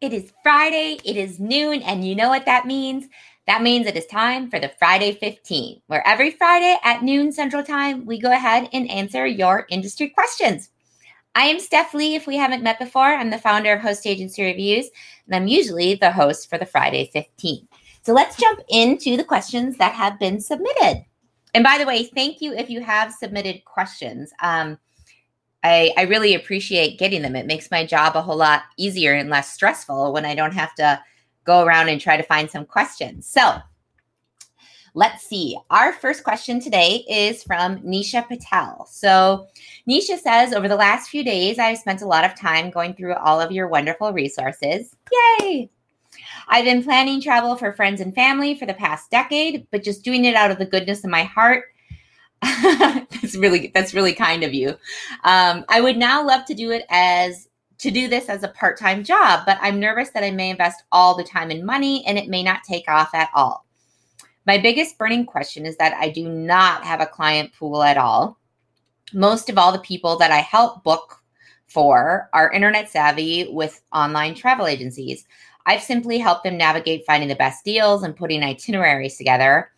It is Friday, it is noon, and you know what that means? That means it is time for the Friday 15, where every Friday at noon Central Time, we go ahead and answer your industry questions. I am Steph Lee. If we haven't met before, I'm the founder of Host Agency Reviews, and I'm usually the host for the Friday 15. So let's jump into the questions that have been submitted. And by the way, thank you if you have submitted questions. Um, I, I really appreciate getting them. It makes my job a whole lot easier and less stressful when I don't have to go around and try to find some questions. So let's see. Our first question today is from Nisha Patel. So Nisha says, over the last few days, I've spent a lot of time going through all of your wonderful resources. Yay! I've been planning travel for friends and family for the past decade, but just doing it out of the goodness of my heart that's really that's really kind of you. Um, I would now love to do it as to do this as a part-time job, but I'm nervous that I may invest all the time and money and it may not take off at all. My biggest burning question is that I do not have a client pool at all. Most of all the people that I help book for are internet savvy with online travel agencies. I've simply helped them navigate finding the best deals and putting itineraries together.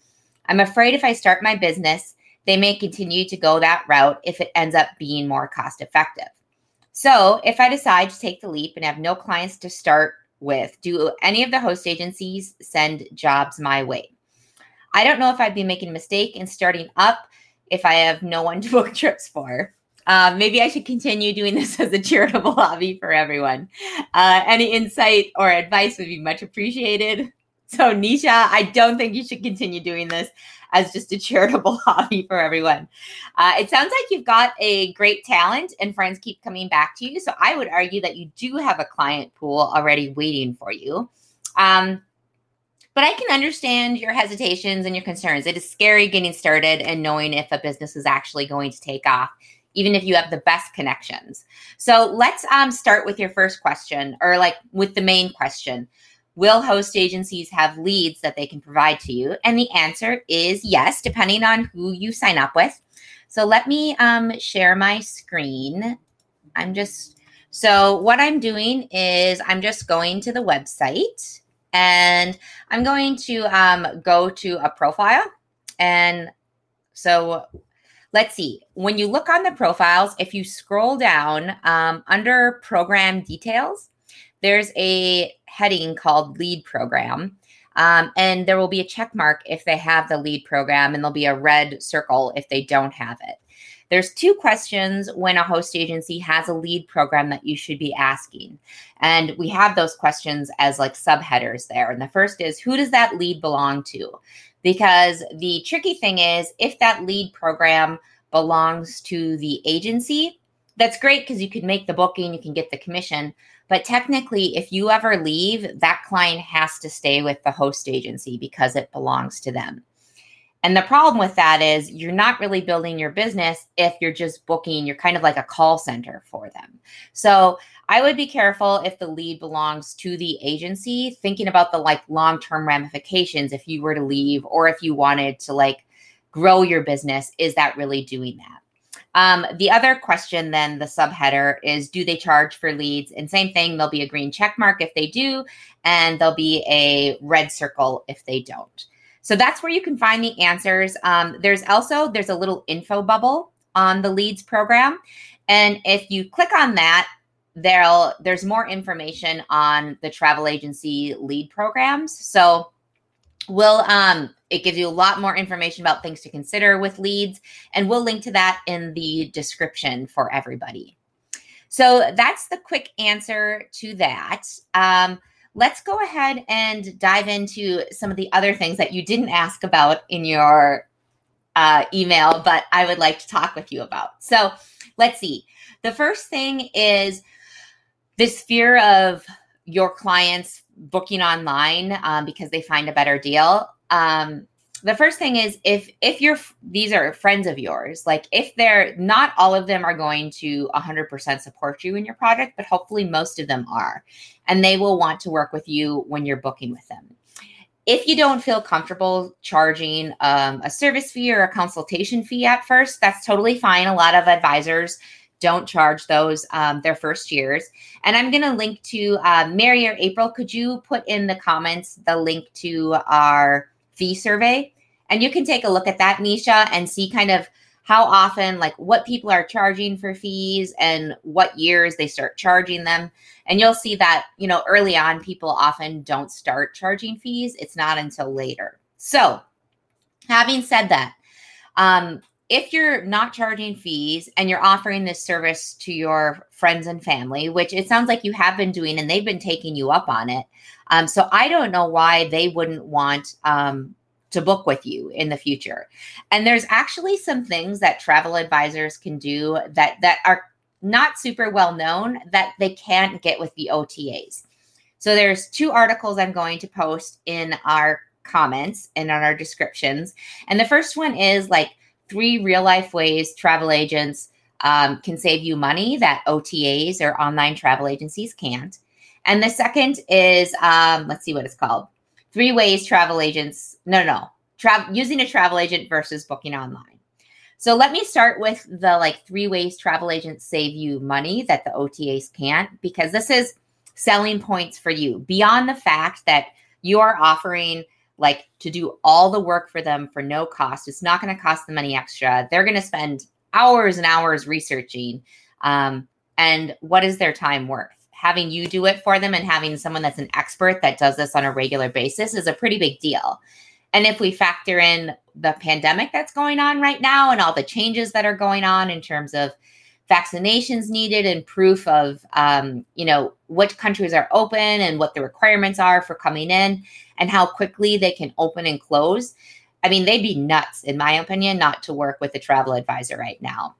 I'm afraid if I start my business, they may continue to go that route if it ends up being more cost effective. So, if I decide to take the leap and have no clients to start with, do any of the host agencies send jobs my way? I don't know if I'd be making a mistake in starting up if I have no one to book trips for. Uh, maybe I should continue doing this as a charitable hobby for everyone. Uh, any insight or advice would be much appreciated. So, Nisha, I don't think you should continue doing this as just a charitable hobby for everyone. Uh, it sounds like you've got a great talent and friends keep coming back to you. So, I would argue that you do have a client pool already waiting for you. Um, but I can understand your hesitations and your concerns. It is scary getting started and knowing if a business is actually going to take off even if you have the best connections. So let's um, start with your first question, or like with the main question. Will host agencies have leads that they can provide to you? And the answer is yes, depending on who you sign up with. So let me um, share my screen. I'm just, so what I'm doing is I'm just going to the website and I'm going to um, go to a profile. And so let's see, when you look on the profiles, if you scroll down um, under program details, there's a heading called lead program. Um, and there will be a check mark if they have the lead program, and there'll be a red circle if they don't have it. There's two questions when a host agency has a lead program that you should be asking. And we have those questions as like subheaders there. And the first is who does that lead belong to? Because the tricky thing is if that lead program belongs to the agency, that's great because you can make the booking, you can get the commission. But technically, if you ever leave, that client has to stay with the host agency because it belongs to them. And the problem with that is you're not really building your business if you're just booking, you're kind of like a call center for them. So I would be careful if the lead belongs to the agency, thinking about the like long term ramifications if you were to leave or if you wanted to like grow your business. Is that really doing that? Um, the other question, then the subheader is do they charge for leads? And same thing, there'll be a green check mark if they do, and there'll be a red circle if they don't. So that's where you can find the answers. Um, there's also there's a little info bubble on the leads program, and if you click on that, there'll there's more information on the travel agency lead programs. So we'll um it gives you a lot more information about things to consider with leads, and we'll link to that in the description for everybody. So that's the quick answer to that. Um, let's go ahead and dive into some of the other things that you didn't ask about in your uh, email, but I would like to talk with you about. So let's see. The first thing is this fear of your clients booking online um, because they find a better deal. Um, the first thing is if if you're these are friends of yours like if they're not all of them are going to 100% support you in your project but hopefully most of them are and they will want to work with you when you're booking with them. If you don't feel comfortable charging um, a service fee or a consultation fee at first that's totally fine. A lot of advisors don't charge those um, their first years. And I'm going to link to uh, Mary or April. Could you put in the comments the link to our fee survey? And you can take a look at that, Nisha, and see kind of how often, like what people are charging for fees and what years they start charging them. And you'll see that, you know, early on, people often don't start charging fees. It's not until later. So, having said that, um, if you're not charging fees and you're offering this service to your friends and family, which it sounds like you have been doing and they've been taking you up on it. Um, so I don't know why they wouldn't want um, to book with you in the future. And there's actually some things that travel advisors can do that that are not super well known that they can't get with the OTAs. So there's two articles I'm going to post in our comments and on our descriptions. And the first one is like three real life ways travel agents um, can save you money that OTAs or online travel agencies can't. And the second is, um, let's see what it's called three ways travel agents, no, no, travel using a travel agent versus booking online. So let me start with the like three ways travel agents save you money that the OTAs can't, because this is selling points for you beyond the fact that you are offering like to do all the work for them for no cost. It's not going to cost them any extra. They're going to spend hours and hours researching. Um, and what is their time worth? Having you do it for them and having someone that's an expert that does this on a regular basis is a pretty big deal. And if we factor in the pandemic that's going on right now and all the changes that are going on in terms of vaccinations needed and proof of um, you know which countries are open and what the requirements are for coming in and how quickly they can open and close. I mean they'd be nuts in my opinion not to work with a travel advisor right now.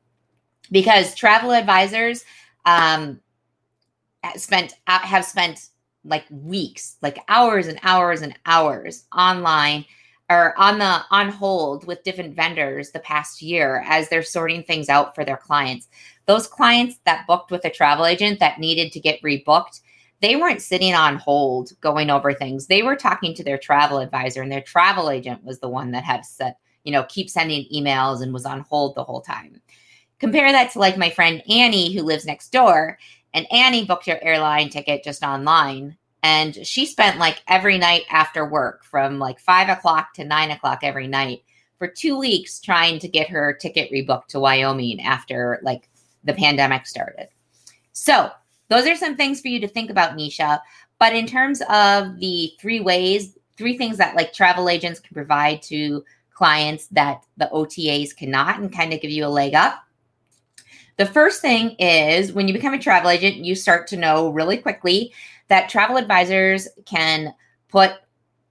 Because travel advisors um, spent uh, have spent like weeks like hours and hours and hours online or on the on hold with different vendors the past year as they're sorting things out for their clients. Those clients that booked with a travel agent that needed to get rebooked, they weren't sitting on hold going over things. They were talking to their travel advisor and their travel agent was the one that had set, you know, keep sending emails and was on hold the whole time. Compare that to like my friend Annie who lives next door and Annie booked her airline ticket just online and she spent like every night after work from like five o'clock to nine o'clock every night for two weeks trying to get her ticket rebooked to Wyoming after like the pandemic started. So, those are some things for you to think about, Nisha. But in terms of the three ways, three things that like travel agents can provide to clients that the OTAs cannot and kind of give you a leg up. The first thing is when you become a travel agent, you start to know really quickly that travel advisors can put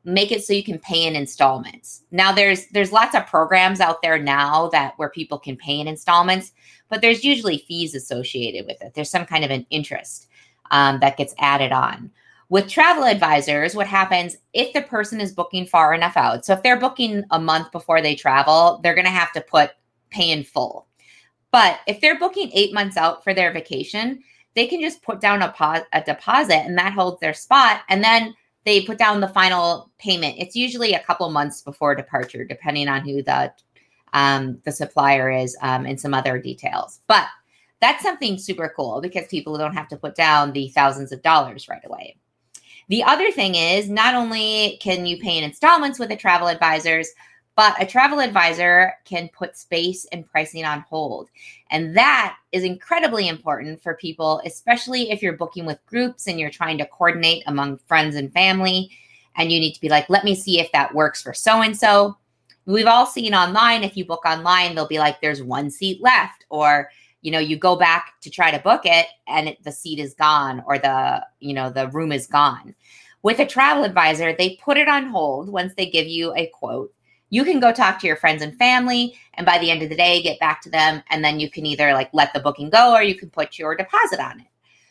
make it so you can pay in installments. Now there's there's lots of programs out there now that where people can pay in installments, but there's usually fees associated with it. There's some kind of an interest um, that gets added on. With travel advisors, what happens if the person is booking far enough out? So if they're booking a month before they travel, they're going to have to put pay in full. But if they're booking eight months out for their vacation, they can just put down a, po- a deposit and that holds their spot. And then they put down the final payment. It's usually a couple months before departure, depending on who the um, the supplier is um, and some other details. But that's something super cool because people don't have to put down the thousands of dollars right away. The other thing is not only can you pay in installments with the travel advisors, but a travel advisor can put space and pricing on hold. And that is incredibly important for people, especially if you're booking with groups and you're trying to coordinate among friends and family. And you need to be like, let me see if that works for so and so. We've all seen online, if you book online, they'll be like, there's one seat left. Or, you know, you go back to try to book it and it, the seat is gone or the, you know, the room is gone. With a travel advisor, they put it on hold once they give you a quote you can go talk to your friends and family and by the end of the day get back to them and then you can either like let the booking go or you can put your deposit on it.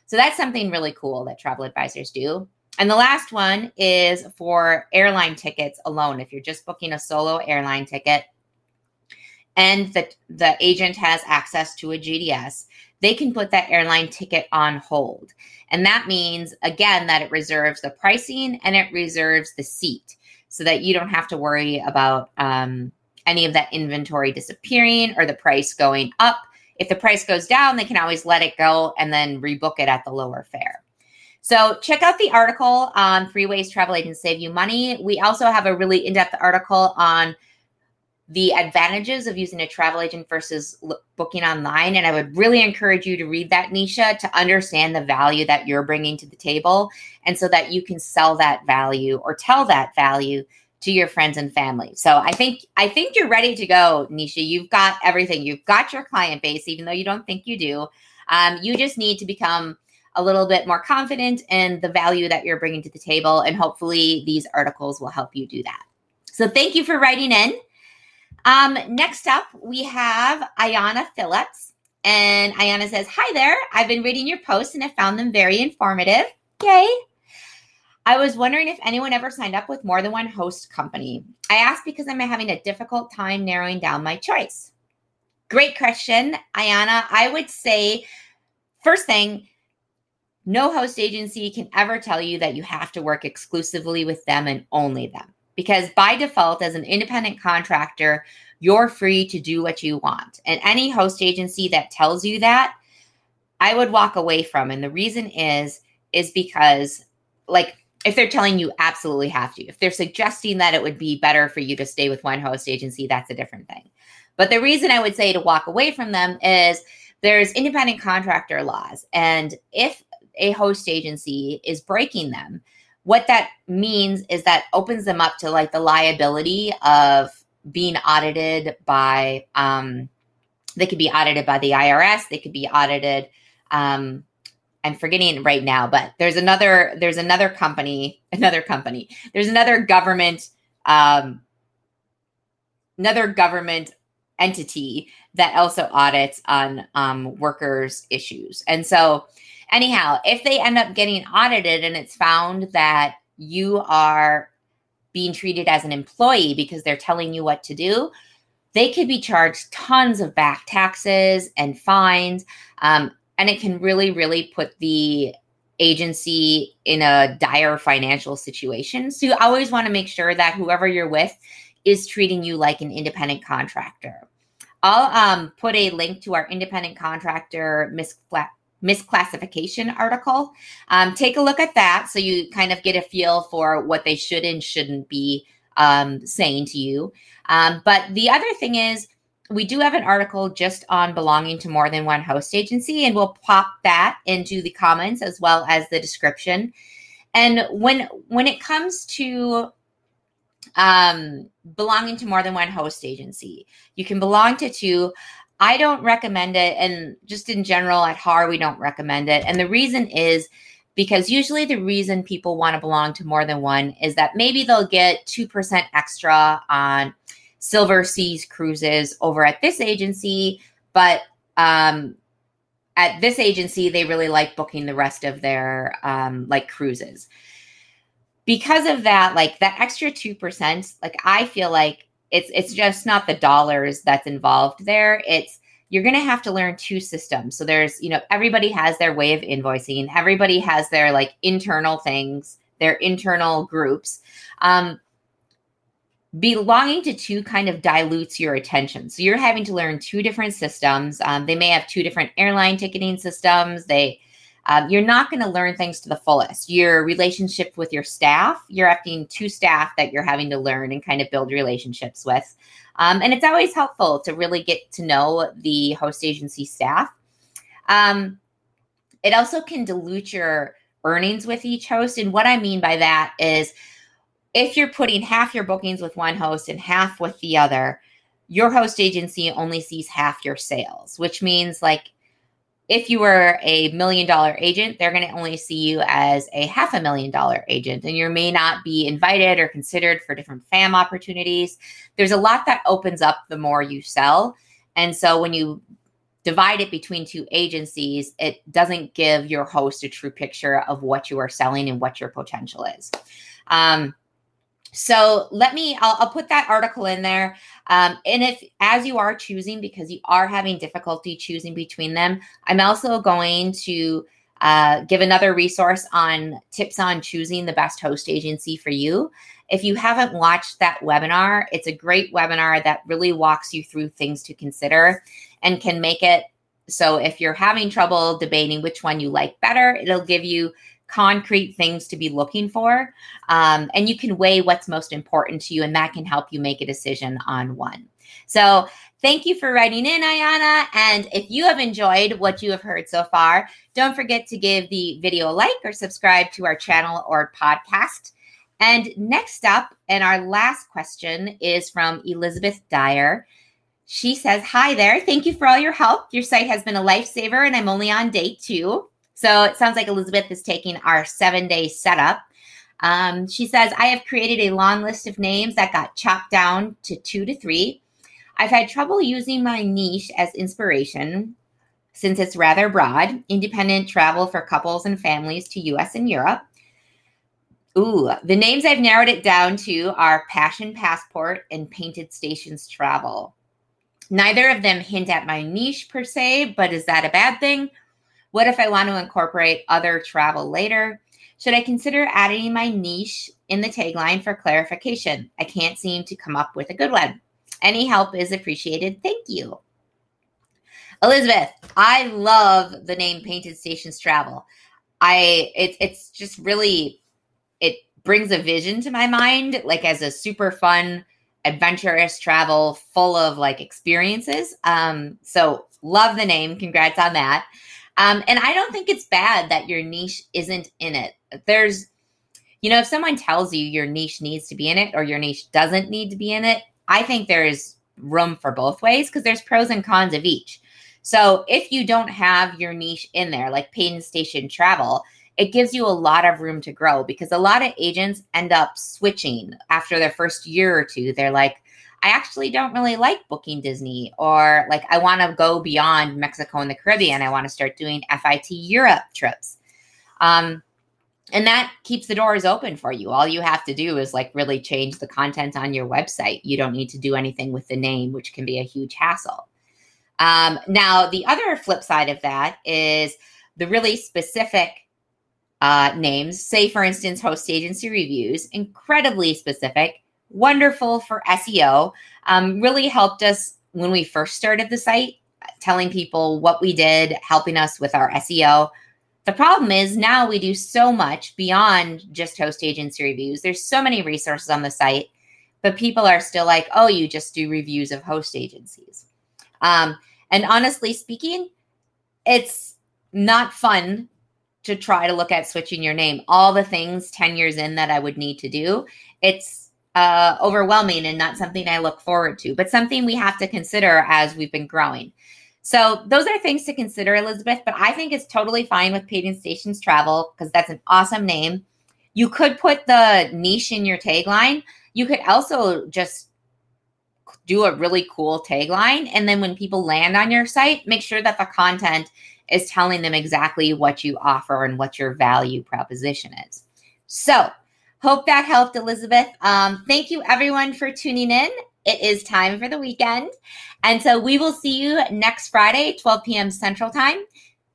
So that's something really cool that travel advisors do. And the last one is for airline tickets alone. If you're just booking a solo airline ticket and the, the agent has access to a gds they can put that airline ticket on hold. And that means again that it reserves the pricing and it reserves the seat so that you don't have to worry about um, any of that inventory disappearing or the price going up. if the price goes down, they can always let it go and then rebook it at the lower fare. So check out the article on Three Ways Travel Agents Save You Money. We also have a really in-depth article on the advantages of using a travel agent versus booking online. And I would really encourage you to read that, Nisha, to understand the value that you're bringing to the table. And so that you can sell that value or tell that value to your friends and family. So I think I think you're ready to go, Nisha. You've got everything. You've got your client base, even though you don't think you do. Um, you just need to become a little bit more confident in the value that you're bringing to the table, and hopefully these articles will help you do that. So thank you for writing in. Um, next up, we have Ayana Phillips. And Ayana says, Hi there. I've been reading your posts and have found them very informative. Yay. I was wondering if anyone ever signed up with more than one host company. I asked because I'm having a difficult time narrowing down my choice. Great question, Ayana. I would say, first thing, no host agency can ever tell you that you have to work exclusively with them and only them. Because by default, as an independent contractor, you're free to do what you want. And any host agency that tells you that, I would walk away from. And the reason is, is because, like, if they're telling you absolutely have to, if they're suggesting that it would be better for you to stay with one host agency, that's a different thing. But the reason I would say to walk away from them is there's independent contractor laws. And if a host agency is breaking them, what that means is that opens them up to like the liability of being audited by um they could be audited by the IRS, they could be audited um I'm forgetting right now, but there's another there's another company, another company. There's another government um another government entity that also audits on um workers issues. And so anyhow, if they end up getting audited and it's found that you are being treated as an employee because they're telling you what to do, they could be charged tons of back taxes and fines. Um, and it can really, really put the agency in a dire financial situation. So you always want to make sure that whoever you're with is treating you like an independent contractor. I'll um, put a link to our independent contractor Miss misclassification article. Um, take a look at that so you kind of get a feel for what they should and shouldn't be um, saying to you. Um, but the other thing is, we do have an article just on belonging to more than one host agency, and we'll pop that into the comments as well as the description. And when when it comes to um, belonging to more than one host agency, you can belong to two. I don't recommend it. And just in general at HAR, we don't recommend it. And the reason is because usually the reason people want to belong to more than one is that maybe they'll get 2% extra on Silversea cruises over at this agency, but um, at this agency, they really like booking the rest of their um, like cruises. Because of that, like that extra 2%, like I feel like it's it's just not the dollars that's involved there. It's you're going to have to learn two systems. So there's you know everybody has their way of invoicing. Everybody has their like internal things their internal groups. Um, belonging to two kind of dilutes your attention. So you're having to learn two different systems. Um, they may have two different airline ticketing systems. They um, you're not going to learn things to the fullest. Your relationship with your staff, you're having two staff that you're having to learn and kind of build relationships with. Um, and it's always helpful to really get to know the host agency staff. Um, it also can dilute your earnings with each host. And what I mean by that is if you're putting half your bookings with one host and half with the other, your host agency only sees half your sales, which means like if you were a million dollar agent, they're going to only see you as a half a million dollar agent, and you may not be invited or considered for different FAM opportunities. There's a lot that opens up the more you sell. And so when you divide it between two agencies, it doesn't give your host a true picture of what you are selling and what your potential is. Um, so let me I'll, I'll, put that article in there. Um, and if as you are choosing because you are having difficulty choosing between them i'm also going to uh, give another resource on tips on choosing the best host agency for you. If you haven't watched that webinar it's a great webinar that really walks you through things to consider and can make it So if you're having trouble debating which one you like better, it'll give you concrete things to be looking for. Um, and you can weigh what's most important to you, and that can help you make a decision on one. So thank you for writing in, Ayana. And if you have enjoyed what you have heard so far, don't forget to give the video a like or subscribe to our channel or podcast. And next up, and our last question is from Elizabeth Dyer. She says, Hi there. Thank you for all your help. Your site has been a lifesaver, and I'm only on day two. So it sounds like Elizabeth is taking our seven day setup. Um, she says, I have created a long list of names that got chopped down to two to three. I've had trouble using my niche as inspiration since it's rather broad independent travel for couples and families to US and Europe. Ooh, the names I've narrowed it down to are Passion Passport and Painted Stations Travel. Neither of them hint at my niche per se, but is that a bad thing? What if I want to incorporate other travel later? Should I consider adding my niche in the tagline for clarification? I can't seem to come up with a good one. Any help is appreciated. Thank you. Elizabeth, I love the name Painted Stations Travel. I it's it's just really it brings a vision to my mind like as a super fun adventurous travel full of like experiences. Um so love the name. Congrats on that. Um, and I don't think it's bad that your niche isn't in it. There's, you know, if someone tells you your niche needs to be in it or your niche doesn't need to be in it, I think there's room for both ways because there's pros and cons of each. So if you don't have your niche in there, like Painted Station Travel, it gives you a lot of room to grow because a lot of agents end up switching after their first year or two. They're like, I actually don't really like booking Disney, or like I want to go beyond Mexico and the Caribbean. I want to start doing FIT Europe trips. Um, and that keeps the doors open for you. All you have to do is like really change the content on your website. You don't need to do anything with the name, which can be a huge hassle. Um, now, the other flip side of that is the really specific uh, names. Say, for instance, host agency reviews, incredibly specific wonderful for SEO. Um, really helped us when we first started the site, telling people what we did, helping us with our SEO. The problem is now we do so much beyond just host agency reviews. There's so many resources on the site, but people are still like, oh, you just do reviews of host agencies. Um, and honestly speaking, it's not fun to try to look at switching your name. All the things 10 years in that I would need to do, it's uh, overwhelming and not something I look forward to, but something we have to consider as we've been growing. So those are things to consider, Elizabeth. But I think it's totally fine with Painted Stations Travel because that's an awesome name. You could put the niche in your tagline. You could also just do a really cool tagline. And then when people land on your site, make sure that the content is telling them exactly what you offer and what your value proposition is. So Hope that helped, Elizabeth. Um, thank you, everyone, for tuning in. It is time for the weekend. And so we will see you next Friday, 12 p.m. Central Time.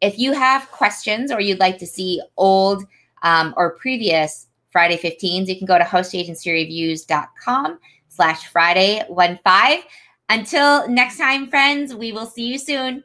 If you have questions or you'd like to see old um, or previous Friday 15s, you can go to hostagencyreviews.com slash Friday 15. Until next time, friends, we will see you soon.